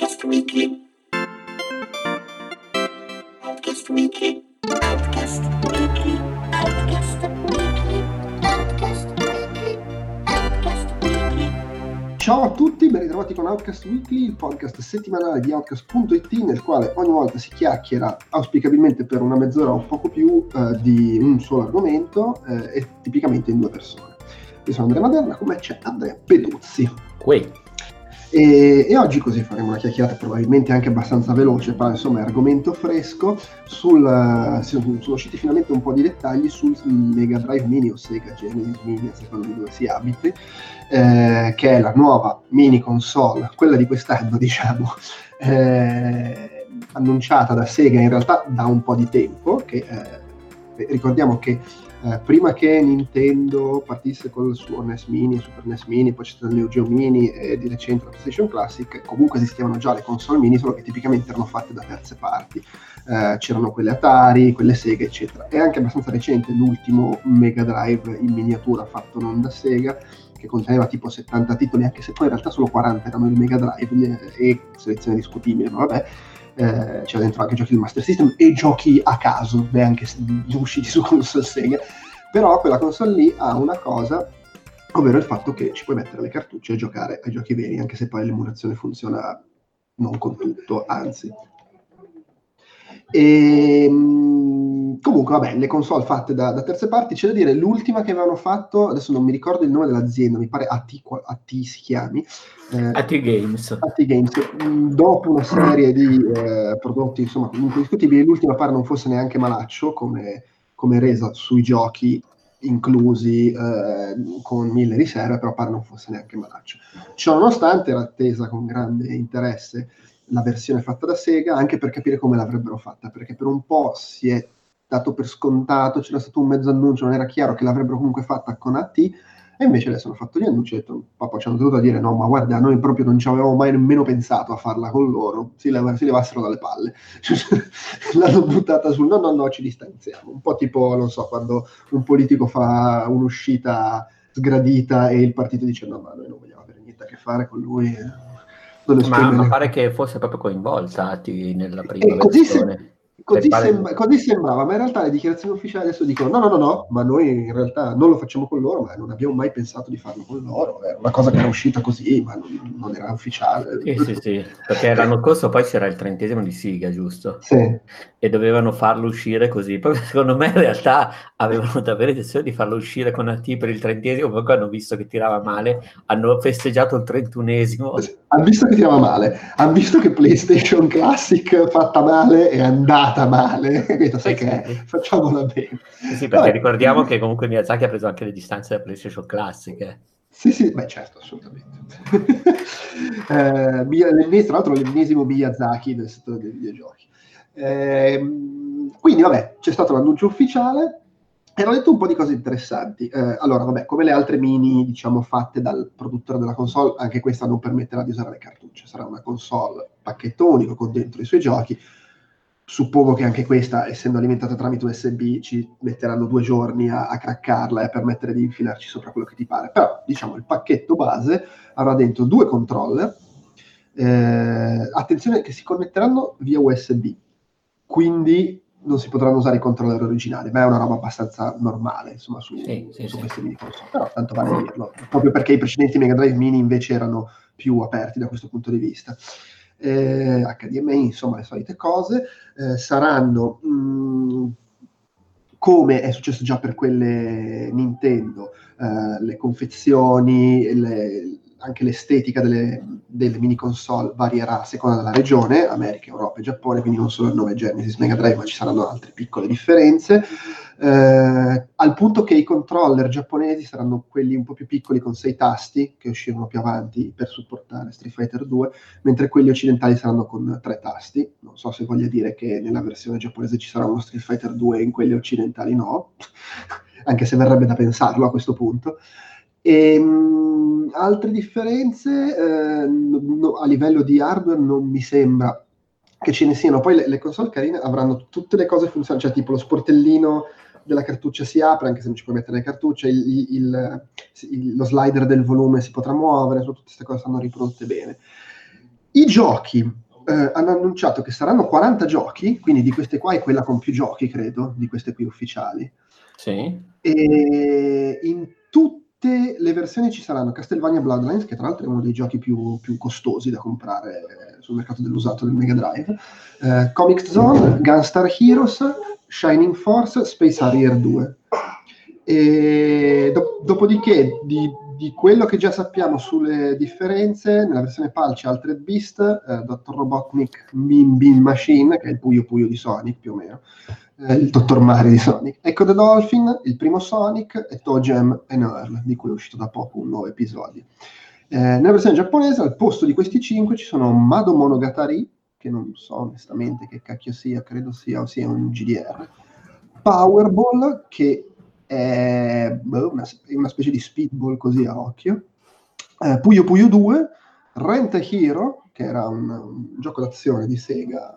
Outcast Weekly. Outcast Weekly. Outcast Weekly. Outcast Weekly. Outcast Weekly. Outcast Weekly. Ciao a tutti, ben ritrovati con Outcast Weekly, il podcast settimanale di Outcast.it nel quale ogni volta si chiacchiera auspicabilmente per una mezz'ora o poco più eh, di un solo argomento eh, e tipicamente in due persone. Io sono Andrea Maderna, con me c'è Andrea Peduzzi. Qui. E, e oggi così faremo una chiacchierata probabilmente anche abbastanza veloce, però insomma è argomento fresco, sul, eh, sono usciti finalmente un po' di dettagli sul Mega Drive Mini o Sega Genesis Mini, a seconda di dove si abiti, eh, che è la nuova mini console, quella di quest'anno diciamo, eh, annunciata da Sega in realtà da un po' di tempo, che eh, ricordiamo che eh, prima che Nintendo partisse con il suo NES Mini, Super NES Mini, poi c'è stato il Neo Geo Mini e di recente la PlayStation Classic, comunque esistevano già le console mini, solo che tipicamente erano fatte da terze parti. Eh, c'erano quelle Atari, quelle Sega, eccetera. È anche abbastanza recente l'ultimo Mega Drive in miniatura fatto non da Sega, che conteneva tipo 70 titoli, anche se poi in realtà solo 40 erano il Mega Drive eh, e selezione discutibile, ma vabbè. Eh, c'era dentro anche giochi del Master System e giochi a caso, neanche s- usciti su console Sega. Però quella console lì ha una cosa, ovvero il fatto che ci puoi mettere le cartucce e giocare ai giochi veri, anche se poi l'emulazione funziona non con tutto, anzi. E, mh, comunque, vabbè, le console fatte da, da terze parti, c'è da dire, l'ultima che avevano fatto, adesso non mi ricordo il nome dell'azienda, mi pare AT, AT si chiami, eh, AT Games. AT Games, mh, dopo una serie di eh, prodotti, insomma, comunque discutibili, l'ultima pare non fosse neanche malaccio come, come resa sui giochi inclusi eh, con mille riserve, però pare non fosse neanche malaccio. Ciò nonostante era attesa con grande interesse la versione fatta da Sega, anche per capire come l'avrebbero fatta, perché per un po' si è dato per scontato, c'era stato un mezzo annuncio, non era chiaro che l'avrebbero comunque fatta con AT, e invece adesso hanno fatto gli annunci e detto, papà ci hanno dovuto dire no, ma guarda, noi proprio non ci avevamo mai nemmeno pensato a farla con loro, si, leva- si levassero dalle palle. L'hanno buttata sul no, no, no, ci distanziamo. Un po' tipo, non so, quando un politico fa un'uscita sgradita e il partito dice no, ma noi non vogliamo avere niente a che fare con lui. eh, Ma, ma pare che fosse proprio coinvolta nella prima E così. Così sembra- così sembrava, ma in realtà le dichiarazioni ufficiali adesso dicono no, no, no, no, ma noi in realtà non lo facciamo con loro, ma non abbiamo mai pensato di farlo con loro, era una cosa che era uscita così, ma non, non era ufficiale. Sì, sì, sì, perché l'anno scorso poi c'era il trentesimo di Siga, giusto? Sì. E dovevano farlo uscire così. Poi secondo me in realtà avevano davvero intenzione di farlo uscire con AT per il trentesimo, poi hanno visto che tirava male, hanno festeggiato il trentunesimo. Hanno visto che tirava male, hanno visto che PlayStation Classic fatta male è andata male, e detto, sai Sì, che sì. facciamola bene. Sì, sì, perché Vabbè. ricordiamo che comunque Miyazaki ha preso anche le distanze da PlayStation Classic. eh. Sì, sì, beh certo, assolutamente. eh, Mia- l'ennes- tra l'altro l'ennesimo Miyazaki del settore dei videogiochi. Ehm, quindi vabbè, c'è stato l'annuncio ufficiale e hanno detto un po' di cose interessanti. Eh, allora, vabbè, come le altre mini, diciamo, fatte dal produttore della console, anche questa non permetterà di usare le cartucce. Sarà una console pacchetto unico con dentro i suoi giochi. Suppongo che anche questa, essendo alimentata tramite USB, ci metteranno due giorni a, a craccarla e a permettere di infilarci sopra quello che ti pare. Però, diciamo, il pacchetto base avrà dentro due controller. Eh, attenzione che si connetteranno via USB, quindi non si potranno usare i controller originali, ma è una roba abbastanza normale, insomma, su, Sì, sì, su sì. questi mini console. Però tanto vale dirlo, proprio perché i precedenti Mega Drive Mini invece erano più aperti da questo punto di vista. Eh, HDMI, insomma, le solite cose. Eh, saranno, mh, come è successo già per quelle Nintendo, eh, le confezioni, le- anche l'estetica delle, delle mini console varierà a seconda della regione, America, Europa e Giappone, quindi non solo il 9 Genesis Mega Drive, ma ci saranno altre piccole differenze. Eh, al punto che i controller giapponesi saranno quelli un po' più piccoli con sei tasti, che uscirono più avanti per supportare Street Fighter 2, mentre quelli occidentali saranno con tre tasti. Non so se voglia dire che nella versione giapponese ci sarà uno Street Fighter 2 e in quelli occidentali no, anche se verrebbe da pensarlo a questo punto. E, mh, altre differenze eh, no- a livello di hardware non mi sembra che ce ne siano. Poi le, le console carine avranno tutte le cose funzionali, cioè tipo lo sportellino della cartuccia si apre, anche se non ci puoi mettere le cartucce, il- il- il- lo slider del volume si potrà muovere, tutte queste cose stanno riprodotte bene. I giochi eh, hanno annunciato che saranno 40 giochi, quindi di queste qua è quella con più giochi, credo, di queste qui ufficiali. Sì. E in tutte le versioni ci saranno Castlevania Bloodlines, che tra l'altro è uno dei giochi più, più costosi da comprare eh, sul mercato dell'usato del Mega Drive, eh, Comic Zone, Gunstar Heroes, Shining Force, Space Harrier 2. E do- dopodiché di, di quello che già sappiamo sulle differenze, nella versione PAL c'è Altered Beast, eh, Dr. Robotnik Min Bean Machine, che è il Puyo Puyo di Sonic più o meno, eh, il Dottor Mario di Sonic, Echo the Dolphin, il primo Sonic e Toe Jam and Earl, di cui è uscito da poco un nuovo episodio. Eh, nella versione giapponese, al posto di questi cinque ci sono Mado Monogatari, che non so onestamente che cacchio sia, credo sia, sia un GDR, Powerball, che è boh, una, una, specie di speedball così a occhio, eh, Puyo Puyo 2, Rent Hero, che era un, un, gioco d'azione di Sega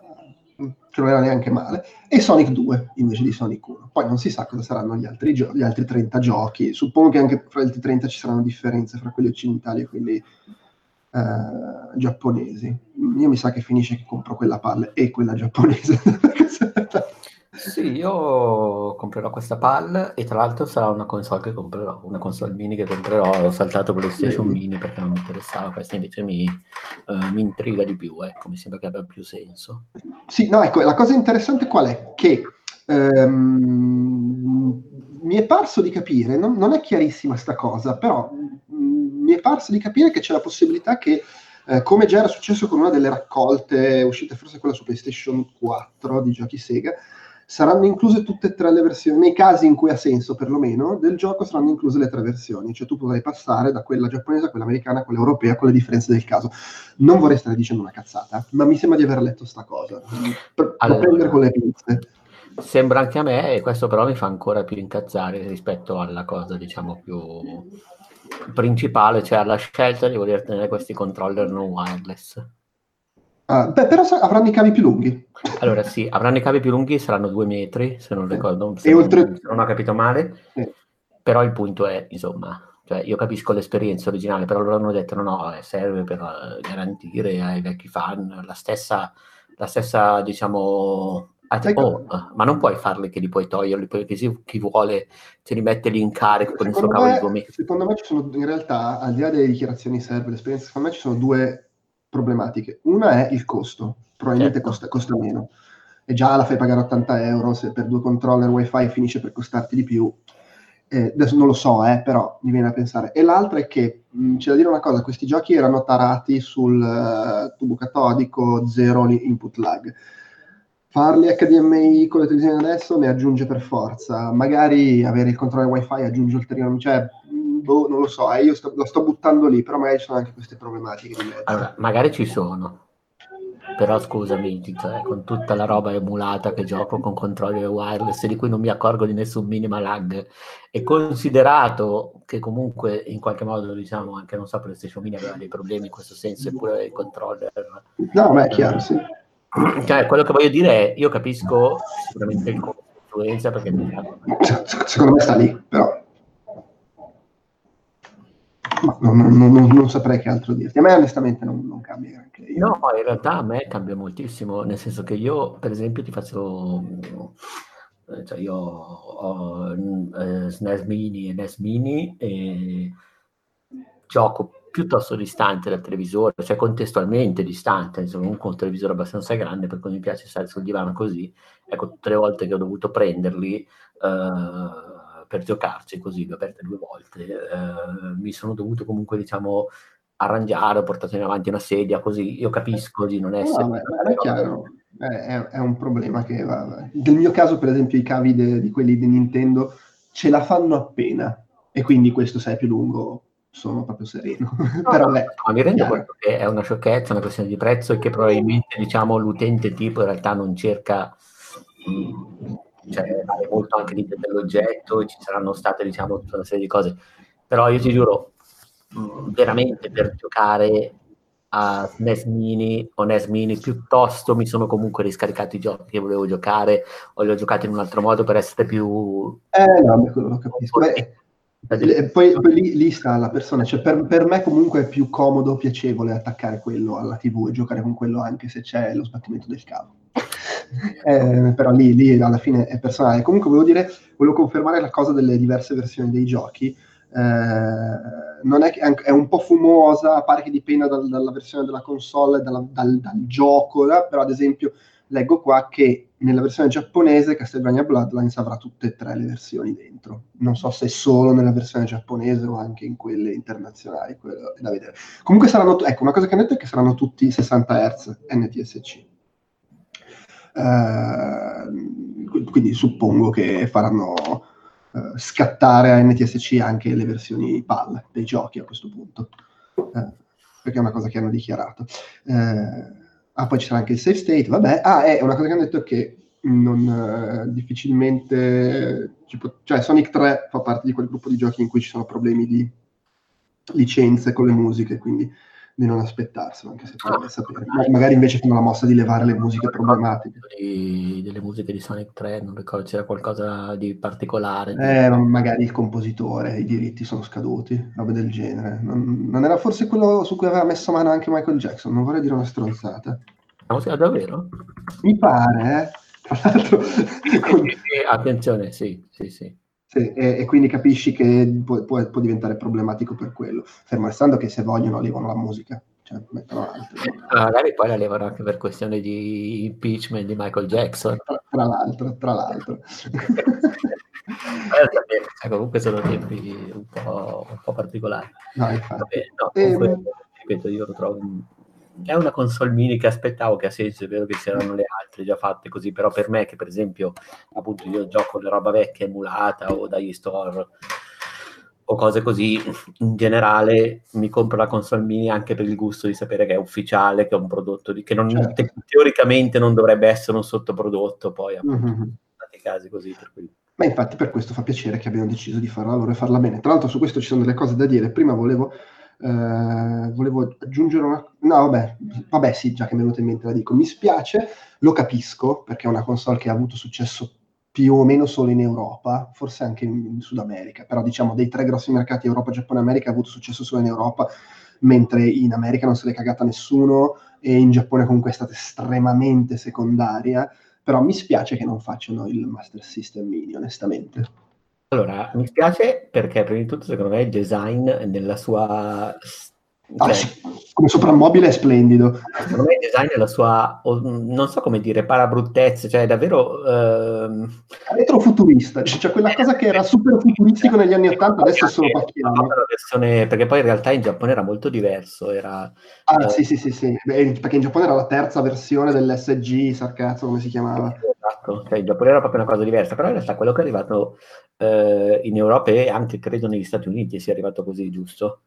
che non era neanche male, e Sonic 2 invece di Sonic 1. Poi non si sa cosa saranno gli altri, gio- gli altri 30 giochi, suppongo che anche fra gli altri 30 ci saranno differenze fra quelli occidentali e quelli eh, giapponesi. Io mi sa che finisce che compro quella palla e quella giapponese. Sì, io comprerò questa PAL e tra l'altro sarà una console che comprerò, una console mini che comprerò. Ho saltato PlayStation. Mini perché non mi interessava, questa invece mi, uh, mi intriga di più, ecco, mi sembra che abbia più senso. Sì, no, ecco, la cosa interessante qual è? Che um, mi è parso di capire, non, non è chiarissima sta cosa, però um, mi è parso di capire che c'è la possibilità che eh, come già era successo con una delle raccolte uscite forse quella su PlayStation 4 di giochi Sega, saranno incluse tutte e tre le versioni, nei casi in cui ha senso perlomeno, del gioco saranno incluse le tre versioni, cioè tu potrai passare da quella giapponese a quella americana a quella europea con le differenze del caso. Non vorrei stare dicendo una cazzata, ma mi sembra di aver letto sta cosa, per, allora, prendere con le pinze. Sembra anche a me e questo però mi fa ancora più incazzare rispetto alla cosa diciamo più principale, cioè alla scelta di voler tenere questi controller non wireless. Uh, beh, però avranno i cavi più lunghi. Allora sì, avranno i cavi più lunghi, saranno due metri, se non ricordo, se, non, oltre... non ho capito male. Sì. Però il punto è, insomma, cioè io capisco l'esperienza originale, però loro hanno detto no, no, serve per uh, garantire ai vecchi fan la stessa, la stessa diciamo... Ecco. Oh, ma non puoi farli che li puoi toglierli, perché se chi vuole te li mette lì in carico con il suo cavo di due metri. Secondo me ci sono, in realtà, al di là delle dichiarazioni serve, l'esperienza, secondo me ci sono due problematiche. Una è il costo, probabilmente certo. costa, costa, meno. E già la fai pagare 80 euro, se per due controller wifi finisce per costarti di più. Eh, adesso non lo so, eh, però mi viene a pensare. E l'altra è che, mh, c'è da dire una cosa, questi giochi erano tarati sul uh, tubo catodico, zero input lag. Farli HDMI con le televisioni adesso ne aggiunge per forza. Magari avere il controller wifi aggiunge ulteriormente, cioè boh, non lo so, eh, io sto, lo sto buttando lì, però magari ci sono anche queste problematiche di mezzo. Allora, magari ci sono, però scusami, cioè, con tutta la roba emulata che gioco con controller wireless di cui non mi accorgo di nessun minima lag e considerato che comunque in qualche modo diciamo anche non so PlayStation Mini aveva dei problemi in questo senso eppure il controller no ma è chiaro sì cioè quello che voglio dire è io capisco sicuramente il influenza perché secondo me sta lì però non, non, non, non, saprei che altro dirti. A me onestamente non, cambia anche io. No, in realtà a me cambia moltissimo, nel senso che io, per esempio, ti faccio... Cioè io ho eh, SNES Mini e NES Mini e gioco piuttosto distante dal televisore, cioè contestualmente distante, insomma, comunque un televisore abbastanza grande per cui mi piace stare sul divano così. Ecco, tutte le volte che ho dovuto prenderli... Eh, per giocarci così, l'ho aperta due volte, eh, mi sono dovuto comunque, diciamo, arrangiare, ho portato in avanti una sedia, così. Io capisco di non essere... No, è chiaro, è, è, un problema che va... Nel mio caso, per esempio, i cavi de, di quelli di Nintendo ce la fanno appena, e quindi questo, sai, più lungo sono proprio sereno. No, Però, beh, no, mi rendo conto che è una sciocchezza, una questione di prezzo e che probabilmente diciamo, l'utente tipo in realtà non cerca mh, cioè vale molto anche l'idea dell'oggetto e ci saranno state diciamo tutta una serie di cose. Però io ti giuro veramente per giocare a NES Mini o NES Mini piuttosto mi sono comunque riscaricato i giochi che volevo giocare. O li ho giocati in un altro modo per essere più eh no, lo capisco. Beh, poi, poi lì, lì sta la persona, cioè per, per me comunque è più comodo, piacevole attaccare quello alla TV e giocare con quello anche se c'è lo sbattimento del cavo. Eh, però lì, lì alla fine è personale. Comunque volevo dire, volevo confermare la cosa delle diverse versioni dei giochi. Eh, è, è un po' fumosa, pare che dipenda dal- dalla versione della console, dalla- dal, dal gioco, eh, però ad esempio leggo qua che nella versione giapponese Castlevania Bloodlines avrà tutte e tre le versioni dentro. Non so se solo nella versione giapponese o anche in quelle internazionali, quello è da vedere. Comunque saranno, ecco, una cosa che hanno detto è che saranno tutti 60 Hz NTSC. Eh, quindi suppongo che faranno eh, scattare a NTSC anche le versioni PAL dei giochi a questo punto, Eh, perché è una cosa che hanno dichiarato. Eh, ah, poi ci sarà anche il save state, vabbè. Ah, è una cosa che hanno detto che non eh, difficilmente ci può- cioè Sonic 3 fa parte di quel gruppo di giochi in cui ci sono problemi di licenze con le musiche, quindi di non aspettarselo, anche se potrebbe sapere. Ma- magari invece fanno la mossa di levare le musiche problematiche. Di- delle musiche di Sonic 3, non ricordo, c'era qualcosa di particolare. Eh, ma magari il compositore, i diritti sono scaduti, robe del genere. Non, non era forse quello su cui aveva messo mano anche Michael Jackson, non vorrei dire una stronzata. La musica davvero? Mi pare, eh. Tra l'altro, attenzione, sì, sì, sì. Sì, e, e quindi capisci che può, può- può diventare problematico per quello. Fermo restando che se vogliono levano la musica, cioè mettono. Ah, Magari poi la levano anche per questione di impeachment di Michael Jackson. Tra, tra l'altro, tra l'altro. Cioè, comunque sono tempi un po', un po' particolari. No, infatti. Vabbè, no, Ehm, comunque, ripeto, io lo trovo è una console mini che aspettavo che ha senso, è vero che c'erano le altre già fatte così, però per me che per esempio appunto io gioco le roba vecchia emulata o dagli store o cose così, in generale mi compro la console mini anche per il gusto di sapere che è ufficiale, che è un prodotto di- che non- Certo. te- teoricamente non dovrebbe essere un sottoprodotto, poi appunto Mhm. in tanti casi così, per cui Ma infatti per questo fa piacere che abbiano deciso di farla loro e farla bene. Tra l'altro su questo ci sono delle cose da dire. Prima volevo, eh, volevo aggiungere una... No, vabbè, vabbè, sì, già che mi è venuta in mente la dico. Mi spiace, lo capisco, perché è una console che ha avuto successo più o meno solo in Europa, forse anche in, Sud America, però diciamo dei tre grossi mercati Europa, Giappone America ha avuto successo solo in Europa, mentre in America non se l'è cagata nessuno e in Giappone comunque è stata estremamente secondaria però mi spiace che non facciano il Master System Mini, onestamente. Allora, mi spiace perché prima di tutto secondo me il design nella sua... cioè, sì, come soprammobile è splendido. secondo me il design nella sua... o- non so come dire, parabruttezza, cioè davvero... ehm, Retrofuturista, cioè quella cosa che era super futuristico negli anni 80, adesso è solo pacchiano. la versione, perché poi in realtà in Giappone era molto diverso, era... Ah, eh, sì, sì, sì, sì, Beh, perché in Giappone era la terza versione dell'SG, sarcazzo, come si chiamava. Esatto, cioè il Giappone era proprio una cosa diversa, però in realtà quello che è arrivato eh, in Europa e anche credo negli Stati Uniti sia arrivato così, giusto?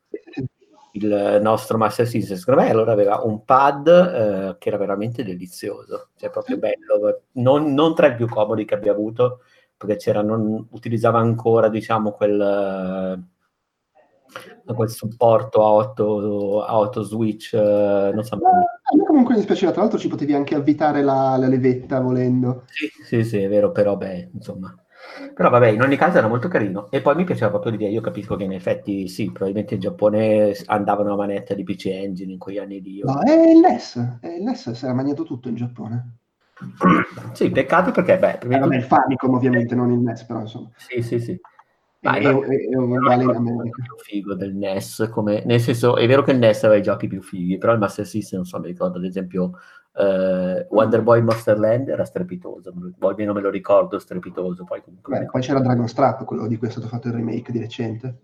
Il nostro Master System, secondo me, allora aveva un pad eh, che era veramente delizioso, cioè proprio bello, non, non tra i più comodi che abbia avuto, perché c'era, non utilizzava ancora, diciamo, quel, eh, quel supporto a 8, a 8 switch, eh, non so, Ma A me comunque mi dispiaceva, tra l'altro ci potevi anche avvitare la, la levetta volendo. Sì, sì, sì, è vero, però beh, insomma. Però vabbè, in ogni caso era molto carino. E poi mi piaceva proprio l'idea, io capisco che in effetti sì, probabilmente in Giappone andavano a manetta di PC Engine in quegli anni di... No, è il NES, è il NES si era mangiato tutto in Giappone. Sì, peccato perché, beh, Eh, prima di vabbè, il Famicom ovviamente, non il NES, però insomma. Sì, sì, sì. Ma È, è, è- è uguale in America. più figo del NES, come, nel senso, è vero che il NES aveva i giochi più fighi, però il Master System, non so, mi ricordo ad esempio Wonder Boy Monster Land era strepitoso, o almeno me lo ricordo strepitoso, poi comunque... Beh, poi c'era Dragon Strap, quello di cui è stato fatto il remake di recente.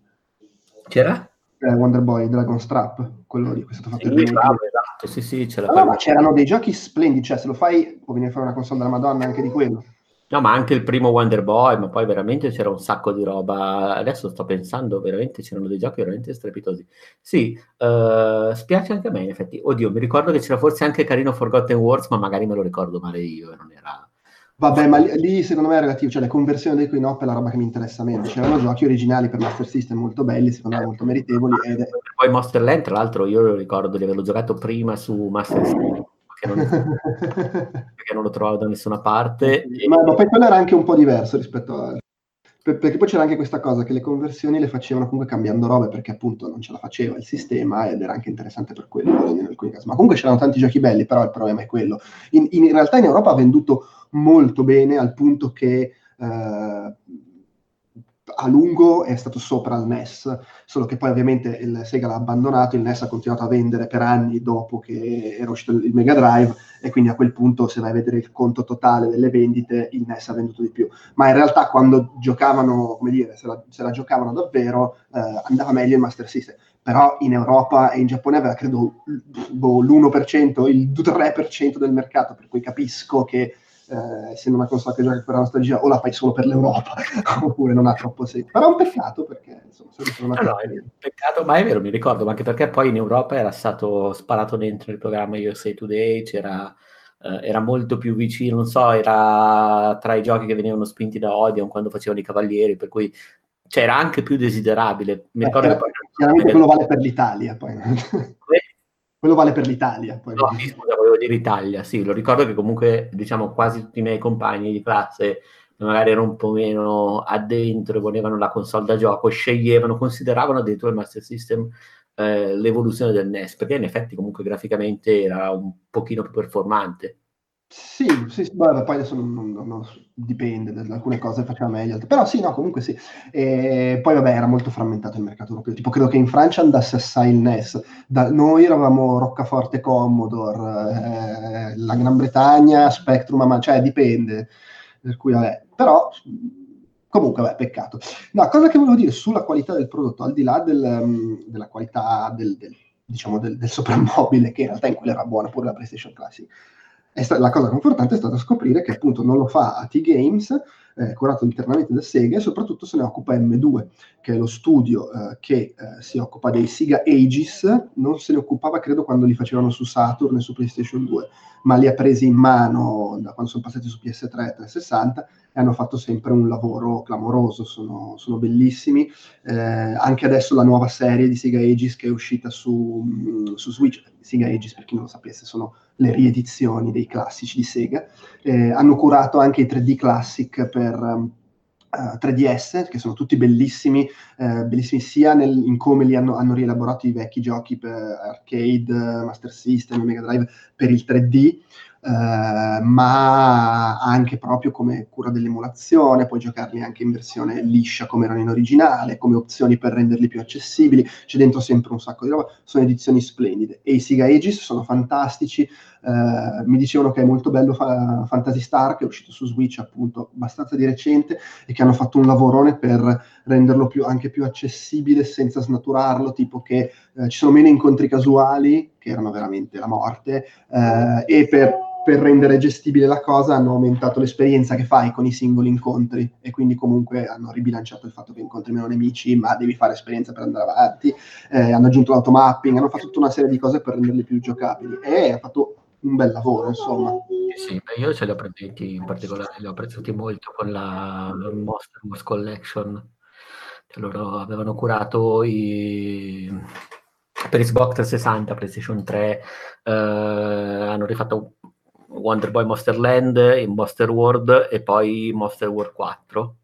C'era? Eh, Wonder Boy Dragon Strap, quello di cui è stato fatto il Sì, remake. bravo, esatto, sì, sì, ce No, l'ha no, ma c'erano dei giochi splendidi, cioè se lo fai può venire fuori una console della Madonna anche di quello. No, ma anche il primo Wonder Boy, ma poi veramente c'era un sacco di roba. Adesso sto pensando, veramente c'erano dei giochi veramente strepitosi. Sì, eh, spiace anche a me, in effetti. Oddio, mi ricordo che c'era forse anche carino Forgotten Wars, ma magari me lo ricordo male io e non era... Vabbè, ma lì, secondo me è relativo, cioè le conversioni dei coin op è la roba che mi interessa meno. C'erano giochi originali per Master System molto belli, secondo me molto meritevoli, ed. Poi Monster Land, tra l'altro, io lo ricordo di averlo giocato prima su Master System, perché non, perché non lo trovavo da nessuna parte. e- ma, ma poi quello era anche un po' diverso rispetto a... Per- perché poi c'era anche questa cosa che le conversioni le facevano comunque cambiando robe perché appunto non ce la faceva il sistema ed era anche interessante per quello in alcuni casi. Ma comunque c'erano tanti giochi belli, però il problema è quello. In, in realtà in Europa ha venduto molto bene al punto che eh, a lungo è stato sopra il NES, solo che poi ovviamente il Sega l'ha abbandonato, il NES ha continuato a vendere per anni dopo che era uscito il Mega Drive e quindi a quel punto se vai a vedere il conto totale delle vendite il NES ha venduto di più, ma in realtà quando giocavano, come dire, se la, se la giocavano davvero eh, andava meglio il Master System, però in Europa e in Giappone aveva credo boh, l'1%, il 3% del mercato, per cui capisco che eh, essendo una console che gioca per la nostalgia, o la fai solo per l'Europa, oppure non ha troppo senso. Però è un peccato perché insomma, una no, no, è un peccato, ma è vero, mi ricordo, ma anche perché poi in Europa era stato sparato dentro il programma USA Today, c'era eh, era molto più vicino, non so, era tra i giochi che venivano spinti da Odeon quando facevano i cavalieri, per cui cioè, era anche più desiderabile. Mi ricordo eh, che poi... Chiaramente quello vale per l'Italia, poi. Quello vale per l'Italia. Poi. No, sì, scusa, volevo dire Italia, sì, lo ricordo che comunque, diciamo, quasi tutti i miei compagni di classe, magari erano un po' meno addentro e volevano la console da gioco, sceglievano, consideravano addirittura il Master System eh, l'evoluzione del NES, perché in effetti comunque graficamente era un pochino più performante. Sì, sì, beh, poi adesso non, non, non, dipende, alcune cose faceva meglio, però sì, no, comunque sì. E poi vabbè, era molto frammentato il mercato europeo, tipo credo che in Francia andasse assai il NES, da, noi eravamo Roccaforte Commodore, eh, la Gran Bretagna, Spectrum, ma cioè dipende, per cui vabbè, però comunque vabbè, peccato. No, cosa che volevo dire sulla qualità del prodotto, al di là del, um, della qualità del, del diciamo del, del soprammobile, che in realtà in quello era buona pure la PlayStation Classic, sta- la cosa confortante è stata scoprire che appunto non lo fa a T-Games, eh, curato internamente da Sega, e soprattutto se ne occupa M2, che è lo studio eh, che eh, si occupa dei Sega Aegis, non se ne occupava credo quando li facevano su Saturn e su PlayStation 2, ma li ha presi in mano da quando sono passati su PS3 e 360 e hanno fatto sempre un lavoro clamoroso, sono, sono bellissimi. Eh, anche adesso la nuova serie di Sega Aegis che è uscita su, mm, su Switch, Sega Aegis per chi non lo sapesse sono le riedizioni dei classici di Sega, eh, hanno curato anche i 3D Classic per... Uh, 3DS, che sono tutti bellissimi, uh, bellissimi sia nel, in come li hanno, hanno, rielaborato i vecchi giochi per arcade, Master System, Mega Drive per il 3D, Uh, ma anche proprio come cura dell'emulazione, puoi giocarli anche in versione liscia come erano in originale, come opzioni per renderli più accessibili, c'è dentro sempre un sacco di roba, sono edizioni splendide. E i Siga Aegis sono fantastici, uh, mi dicevano che è molto bello fa- Fantasy Star che è uscito su Switch appunto abbastanza di recente e che hanno fatto un lavorone per renderlo più, anche più accessibile senza snaturarlo, tipo che uh, ci sono meno incontri casuali che erano veramente la morte e per per rendere gestibile la cosa hanno aumentato l'esperienza che fai con i singoli incontri e quindi comunque hanno ribilanciato il fatto che incontri meno nemici ma devi fare esperienza per andare avanti, eh, hanno aggiunto l'automapping, hanno fatto tutta una serie di cose per renderli più giocabili e ha fatto un bel lavoro insomma. Sì, io ce li ho apprezzati in particolare, li ho apprezzati molto con la Monster Wars Collection, loro avevano curato i per Xbox 360, PlayStation 3, eh, hanno rifatto Wonder Boy Monster Land, in Monster World e poi Monster World 4.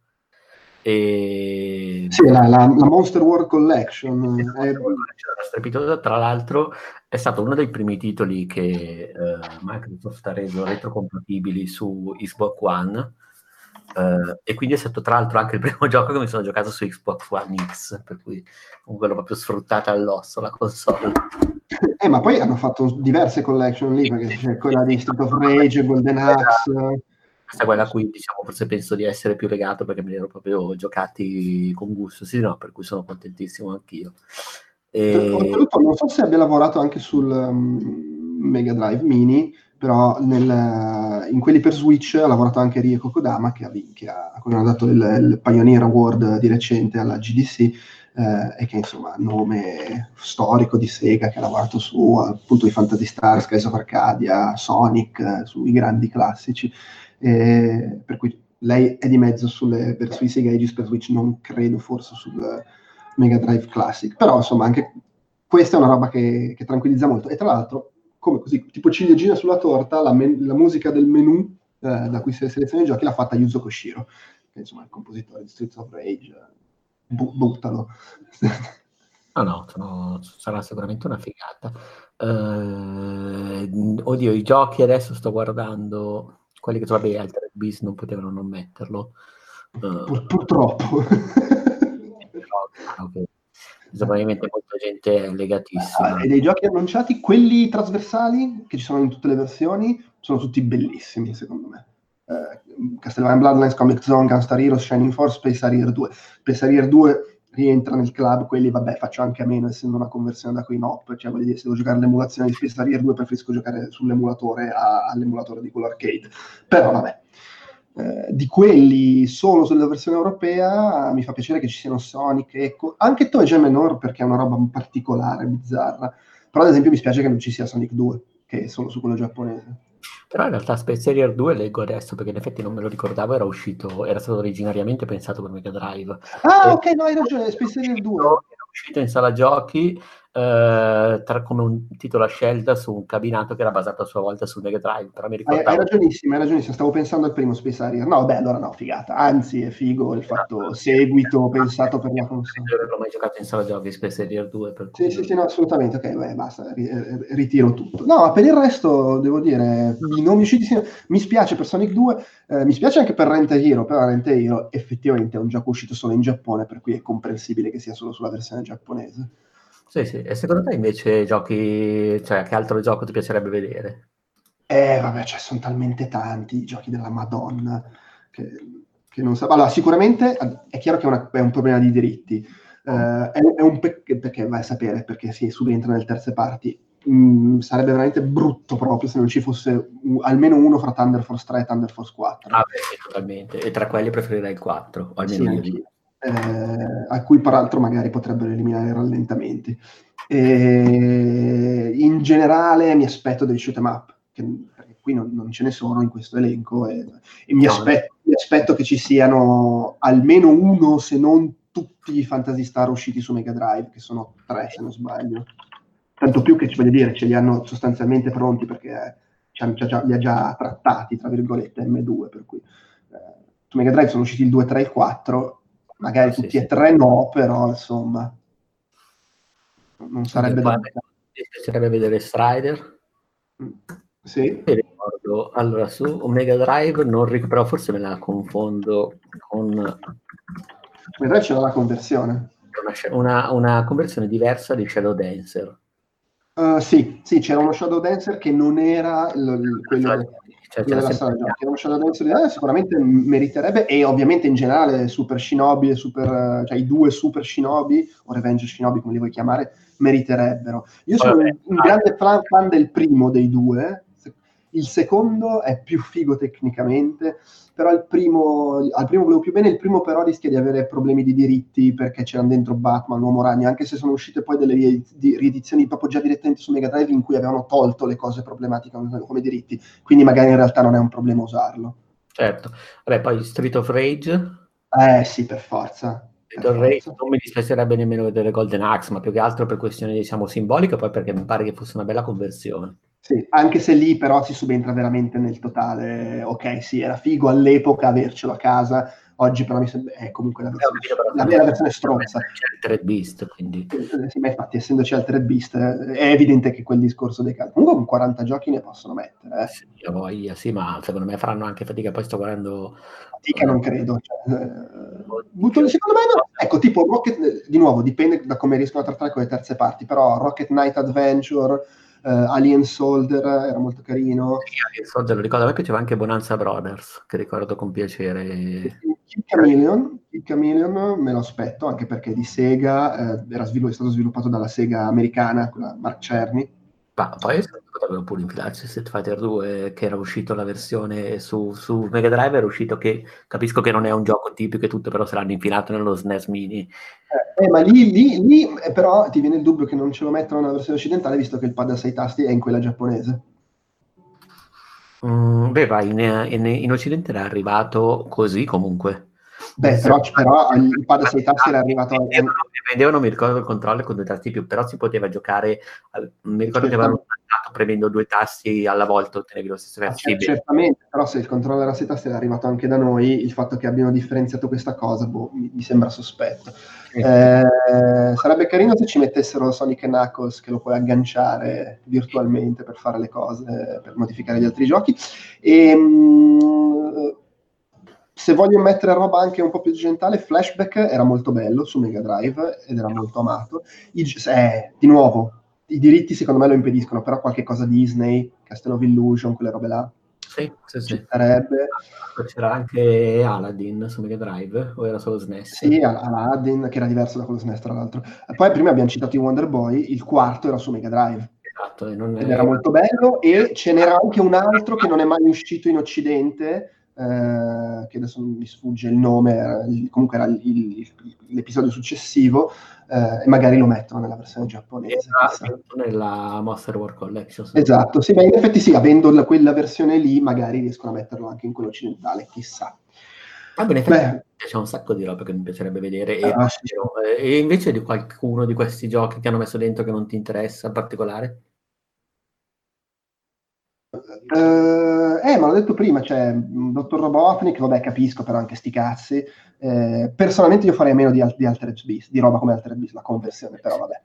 E... Sì, la, la, la, Monster World Collection. È... Strepitosa, tra l'altro è stato uno dei primi titoli che uh, Microsoft ha reso retrocompatibili su Xbox One. Uh, e quindi è stato tra l'altro anche il primo gioco che mi sono giocato su Xbox One X, per cui comunque l'ho proprio sfruttata all'osso la console. Eh, ma poi hanno fatto diverse collection lì, perché c'è quella di Street of Rage, Golden Axe. Questa è quella a cui diciamo, forse penso di essere più legato perché me li ero proprio giocati con gusto. Sì, no, per cui sono contentissimo anch'io. E... Oltretutto, non so se abbia lavorato anche sul um, Mega Drive Mini, però nel, in quelli per Switch ha lavorato anche Rie Kokodama, che ha, che ha, a cui hanno dato il, il Pioneer Award di recente alla GDC eh, e che insomma nome storico di Sega che ha lavorato su appunto i Fantasy Star, Skies of Arcadia, Sonic, eh, sui grandi classici, eh, per cui lei è di mezzo sulle, per, sui Sega Aegis per Switch, non credo forse sul Mega Drive Classic, però insomma anche questa è una roba che, che tranquillizza molto. E tra l'altro come così, tipo ciliegina sulla torta, la, men- la musica del menu eh, da cui si seleziona i giochi l'ha fatta Yuzo Koshiro, che insomma è il compositore di Streets of Rage, bu- buttalo. No, no, sono- sarà sicuramente una figata. Eh, oddio, i giochi adesso sto guardando, quelli che vabbè, Altered Beast non potevano non metterlo. Eh, Pur- purtroppo. però. Probabilmente molta gente è legatissima. Ah, e dei giochi annunciati, quelli trasversali che ci sono in tutte le versioni, sono tutti bellissimi secondo me. Eh, Castlevania Bloodlines, Comic Zone, Gunstar Heroes, Shining Force, Space Harrier 2. Space Harrier 2 rientra nel club, quelli vabbè faccio anche a meno essendo una conversione da Queen Op, cioè voglio dire se devo giocare l'emulazione di Space Harrier 2 preferisco giocare sull'emulatore a- all'emulatore di quello arcade. Però vabbè, eh, di quelli solo sulla versione europea mi fa piacere che ci siano Sonic, Echo, anche Toy Jam Menor perché è una roba particolare, bizzarra. Però ad esempio mi spiace che non ci sia Sonic 2, che è solo su quello giapponese. Però in realtà Space Harrier 2 leggo adesso perché in effetti non me lo ricordavo, era uscito, era stato originariamente pensato per Mega Drive. Ah, Eh, ok, no, hai ragione, Space Harrier 2. Era uscito in sala giochi eh, tra- come un titolo a scelta su un cabinato che era basato a sua volta sul Mega Drive, però mi Hai, ricordavo hai ragionissimo, hai ragionissimo, stavo pensando al primo Space Harrier. No, beh, allora no, figata. Anzi, è figo il fatto seguito pensato per la console. non averlo mai giocato in sala giochi Space Harrier 2 per Sì, cui- sì, sì, no, assolutamente. Ok, beh, basta, ri- eh, ritiro tutto. No, ma per il resto, devo dire, i nomi usciti, mi spiace per Sonic 2, eh, mi spiace anche per Rent Hero, però Rent Hero effettivamente è un gioco uscito solo in Giappone, per cui è comprensibile che sia solo sulla versione giapponese. Sì, sì. E secondo te invece giochi, cioè che altro gioco ti piacerebbe vedere? Eh, vabbè, cioè, sono talmente tanti i giochi della Madonna che, che non so. Allora, sicuramente è chiaro che è, una- è un problema di diritti. Eh, è, è un peccato perché vai a sapere perché si subentra nelle terze parti. Mm, sarebbe veramente brutto proprio se non ci fosse un- almeno uno fra Thunder Force 3 e Thunder Force 4. Ah, beh, sì, totalmente. E tra quelli preferirei il 4, o Sì, almeno io. Eh, a cui peraltro magari potrebbero eliminare i rallentamenti. E in generale mi aspetto dei shoot 'em up, che, perché qui non, non ce ne sono in questo elenco, e, e mi, No. aspetto, mi aspetto che ci siano almeno uno, se non tutti i Fantasy Star usciti su Mega Drive, che sono tre se non sbaglio. Tanto più che ci voglio dire, ce li hanno sostanzialmente pronti perché ci hanno già- li ha già trattati, tra virgolette, M2, per cui eh, su Mega Drive sono usciti il 2, 3 e il 4, magari Sì, tutti sì. e tre no, però insomma non sarebbe da... Mi piacerebbe vedere Strider. Sì, Mi ricordo, allora su Mega Drive non ric- però forse me la confondo con Mega Drive c'era la conversione. una, una- conversione diversa di Shadow Dancer. Uh, sì, sì, c'era uno Shadow Dancer che non era il- il- quello, Cioè, della giochi, era uno Shadow Dancer eh, sicuramente meriterebbe e ovviamente in generale Super Shinobi e Super, cioè i due Super Shinobi o Revenge Shinobi come li vuoi chiamare meriterebbero. Io sono Vabbè, un, un grande fan, fan del primo dei due, il secondo è più figo tecnicamente, però il primo, al primo volevo più bene, il primo però rischia di avere problemi di diritti perché c'erano dentro Batman, Uomo Ragno, anche se sono uscite poi delle rie- di- riedizioni proprio già direttamente su Mega Drive in cui avevano tolto le cose problematiche come, diritti, quindi magari in realtà non è un problema usarlo. Certo. Vabbè, poi Street of Rage. Eh sì, per forza. Rage non mi dispiacerebbe nemmeno vedere Golden Axe, ma più che altro per questioni diciamo simboliche, poi perché mi pare che fosse una bella conversione. Sì, anche se lì però si subentra veramente nel totale, ok, sì, era figo all'epoca avercelo a casa, oggi però mi sembra, è comunque la Eh, ho versione, però la vera versione stronza. C'è il 3 Beast, quindi Eh, Sì, ma infatti, essendoci Altered Beast, eh, è evidente che quel discorso dei casi. Comunque con 40 giochi ne possono mettere, eh. sì, voglia, sì, ma secondo me faranno anche fatica. Poi sto guardando Fatica non credo. Cioè, eh, butto- secondo me, no. ecco, tipo Rocket, eh, di nuovo, dipende da come riescono a trattare con le terze parti, però Rocket Knight Adventure, eh, Alien Soldier era molto carino. Sì, so, te lo ricordo, a me piaceva anche Bonanza Brothers, che ricordo con piacere. Kid Chameleon, Kid Chameleon me lo aspetto anche perché di Sega eh, era svilu- è stato sviluppato dalla Sega americana, quella Mark Cerny. Ma poi potrebbero pure infilarci Street Fighter 2, che era uscito la versione su, su Mega Drive, era uscito che capisco che non è un gioco tipico e tutto, però se l'hanno infilato nello SNES Mini. Eh, ma lì, lì- lì, eh, però ti viene il dubbio che non ce lo mettono nella versione occidentale visto che il pad a 6 tasti è in quella giapponese. Mm, beh, vai, in, in, in Occidente era arrivato così comunque. Beh, però, però il pad a 6 tasti era arrivato a... Vendevano, mi ricordo il controllo con due tasti più, però si poteva giocare. Mi ricordo che avevano tagliato premendo due tasti alla volta ottenevi lo stesso Ah, beh, certamente, però se il controllo della seta è arrivato anche da noi, il fatto che abbiano differenziato questa cosa boh, mi, mi sembra sospetto. Eh, sarebbe carino se ci mettessero Sonic e Knuckles che lo puoi agganciare virtualmente per fare le cose, per modificare gli altri giochi. E, mh, se voglio mettere roba anche un po' più occidentale, Flashback era molto bello su Mega Drive ed era molto amato. I eh, di nuovo, i diritti secondo me lo impediscono, però qualche cosa Disney, Castle of Illusion, quelle robe là, Sì, sì, sì. sarebbe. C'era anche Aladdin su Mega Drive o era solo SNES? Sì, Al- Aladdin, che era diverso da quello SNES tra l'altro. Poi prima abbiamo citato i Wonder Boy, il quarto era su Mega Drive. Esatto, e non ed era molto bello e ce n'era anche un altro che non è mai uscito in Occidente eh, che adesso mi sfugge il nome comunque era il- il- l'episodio successivo eh, e magari lo mettono nella versione giapponese appunto nella Monster War Collection. esatto sì, beh, in effetti sì avendo la- quella versione lì magari riescono a metterlo anche in quello occidentale chissà Va bene, Beh. c'è un sacco di roba che mi piacerebbe vedere. E, Ah, sì. e invece di qualcuno di questi giochi che hanno messo dentro che non ti interessa in particolare? Eh, eh, ma l'ho detto prima, c'è mh, Dottor Robotnik, vabbè, capisco, però anche sti cazzi. Eh, personalmente io farei meno di, di Altered Beast, di roba come Altered Beast, la conversione, però vabbè.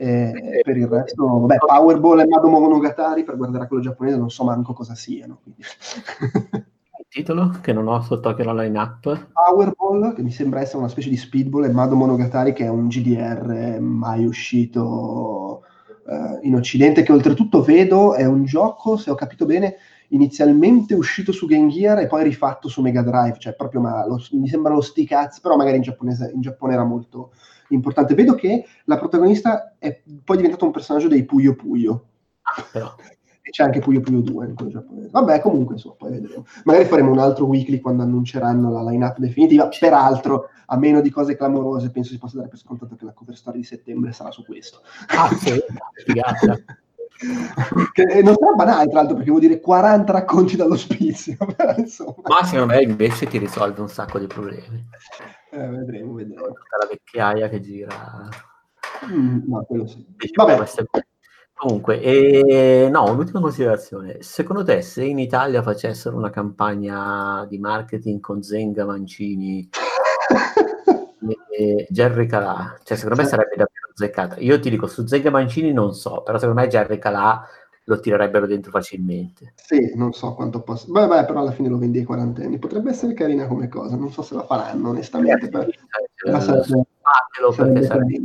Eh, per il resto, vabbè, Powerball e Mado Monogatari, per guardare a quello giapponese, non so manco cosa siano. Il titolo che non ho sott'occhio la line-up. Powerball, che mi sembra essere una specie di speedball, e Mado Monogatari, che è un GDR mai uscito eh, in Occidente, che oltretutto vedo è un gioco, se ho capito bene, inizialmente uscito su Game Gear e poi rifatto su Mega Drive, cioè proprio ma lo- mi sembra lo sti cazzi, però magari in, giapponese, in Giappone era molto importante. Vedo che la protagonista è poi diventato un personaggio dei Puyo Puyo. Ah, però. E c'è anche Puyo Puyo 2 in quello giapponese. Vabbè, comunque, insomma, poi vedremo. Magari faremo un altro weekly quando annunceranno la line-up definitiva. Peraltro, a meno di cose clamorose, penso si possa dare per scontato che la cover story di settembre sarà su questo. Ah, sì, figata. che non sarà banale, tra l'altro, perché vuol dire 40 racconti dall'ospizio. però, insomma, Ma secondo me invece ti risolve un sacco di problemi. eh, vedremo, vedremo. Tutta la vecchiaia che gira. Mm, no, quello sì. Vabbè, Comunque, eh, no, un'ultima considerazione. Secondo te, se in Italia facessero una campagna di marketing con Zenga Mancini e Jerry Calà, cioè secondo me Sì. sarebbe davvero azzeccata. Io ti dico, su Zenga Mancini non so, però secondo me Jerry Calà lo tirerebbero dentro facilmente. sì, non so quanto possa. Beh, però alla fine lo vendi ai quarantenni. Potrebbe essere carina come cosa. Non so se la faranno, onestamente. per- Eh, sarebbe- fatelo perché sarebbe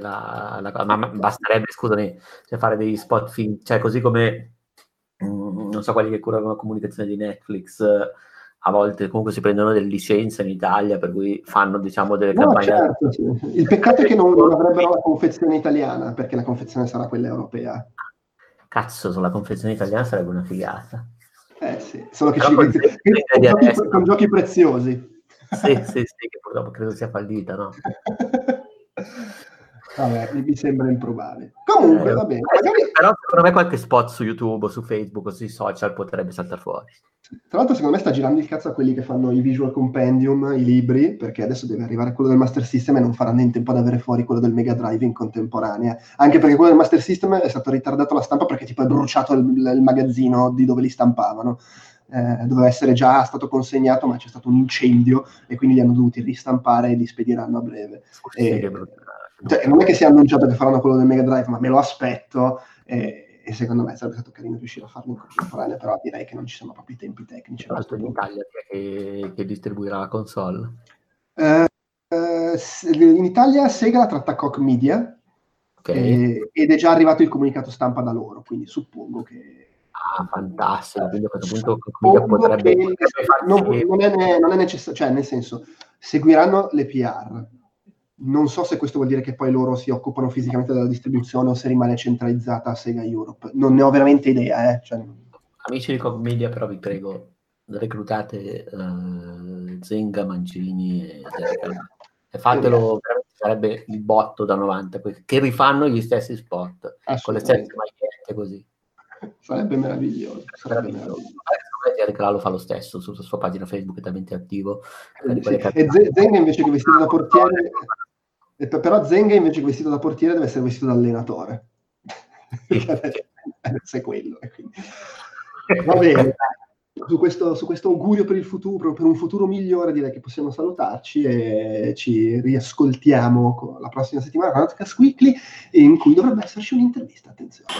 la, la- ma, basterebbe, scusami, cioè fare degli spot film, cioè così come mm, non so quelli che curano la comunicazione di Netflix, a volte comunque si prendono delle licenze in Italia, per cui fanno diciamo delle No, campagne. certo, sì. Il peccato è che non, non avrebbero la confezione italiana, perché la confezione sarà quella europea. Cazzo, sulla confezione italiana sarebbe una figata. Eh sì, solo che Però ci con- giochi, adesso. con giochi preziosi. Sì, sì, sì, che purtroppo credo sia fallita, no? Vabbè, mi sembra improbabile. Comunque, Eh, va bene. eh, Magari, Però secondo me qualche spot su YouTube o su Facebook o sui social potrebbe saltare fuori. tra l'altro, secondo me sta girando il cazzo a quelli che fanno i visual compendium, i libri, perché adesso deve arrivare quello del Master System e non faranno in tempo ad avere fuori quello del Mega Drive in contemporanea. Anche perché quello del Master System è stato ritardato la stampa perché tipo è bruciato il, il magazzino di dove li stampavano. Eh, doveva essere già stato consegnato, ma c'è stato un incendio e quindi li hanno dovuti ristampare e li spediranno a breve. Che brutta- Cioè, non è che sia annunciato che faranno quello del Mega Drive, ma me lo aspetto e, e secondo me sarebbe stato carino riuscire a farlo in contemporanea, però direi che non ci sono proprio i tempi tecnici. l'altro in. Italia chi è che, che distribuirà la console. Eh, eh, in Italia Sega la tratta Koch Media Ok. eh, ed è già arrivato il comunicato stampa da loro, quindi suppongo che... Ah, fantastico. Quindi a questo punto Comica suppongo potrebbe, potrebbe non, non è, non è necessario, cioè nel senso, seguiranno le PR. Non so se questo vuol dire che poi loro si occupano fisicamente della distribuzione o se rimane centralizzata a Sega Europe. Non ne ho veramente idea, eh. cioè, Amici di Cog Media, però vi prego, reclutate eh, Zenga, Mancini e e fatelo, sarebbe il botto da 90, que- che rifanno gli stessi spot, con le stesse magliette così. Sarebbe meraviglioso. Sarebbe Meraviglioso. meraviglioso. Secondo me Jerry Calà lo fa lo stesso, sulla sua pagina Facebook è talmente attivo. Sì, che- E Zenga invece che vestito da portiere, e pe- però Zenga invece che vestito da portiere deve essere vestito da allenatore. Adesso- se è quello. e quindi- Va bene, su questo, su questo augurio per il futuro, per un futuro migliore, direi che possiamo salutarci e ci riascoltiamo la prossima settimana con Weekly, in cui dovrebbe esserci un'intervista. Attenzione.